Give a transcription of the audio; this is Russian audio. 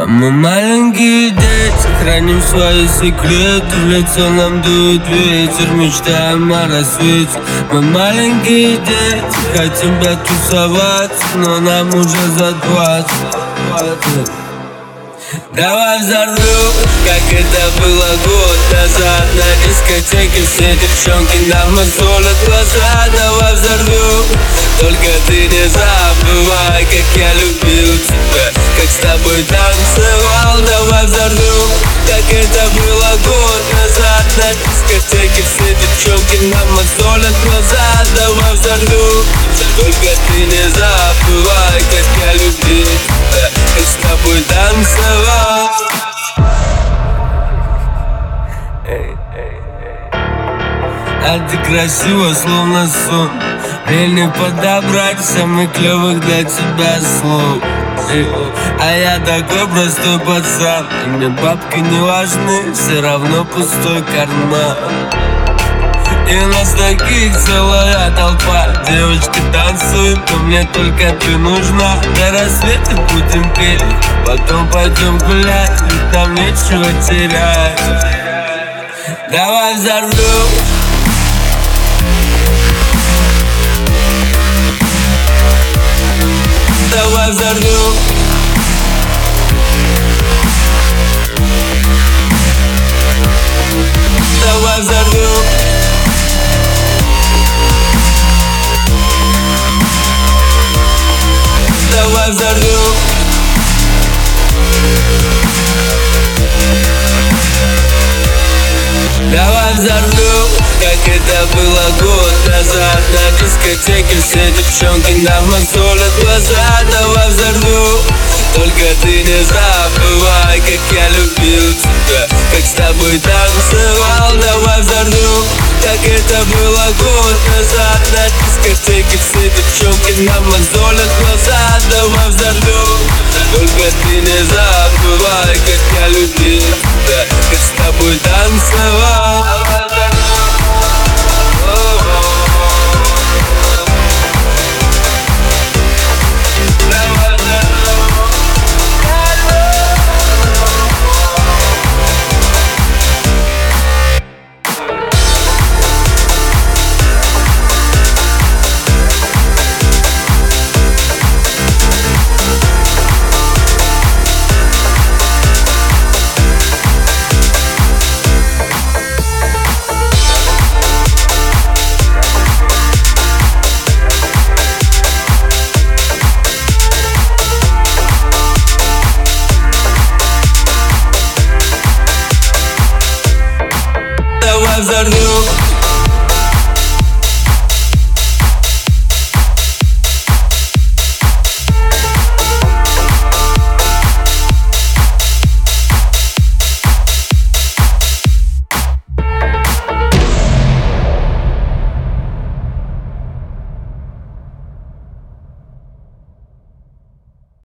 А мы маленькие дети, храним свои секреты В лицо нам дует ветер, мечтаем о рассвете. Мы маленькие дети, хотим дотусоваться Но нам уже за двадцать. Давай взорвем, как это было год назад. На дискотеке все девчонки нам мозолят глаза. Давай взорвем, только ты не забывай, как я любил тебя Как с тобой танцевал, давай взорвем Как это было год назад. На дискотеке все девчонки нам мозолят глаза. Давай взорвем, только ты не забывай, А ты красива, словно сон. Мне не подобрать самых клевых для тебя слов А я такой простой пацан. И мне бабки не важны Все равно пустой карман. И нас таких целая толпа. Девочки танцуют, но мне только ты нужна. До рассвета будем петь, потом пойдем гулять Ведь нам нечего терять Давай взорвем Давай Давай взорвем, как это было год назад. На дискотеке все девчонки нам мозолят глаза. Давай взорвем, только ты не забывай Как я любил тебя, как с тобой танцевал. Давай взорвем, как это было год назад. На дискотеке все девчонки нам мозолят глаза. Давай I've done you.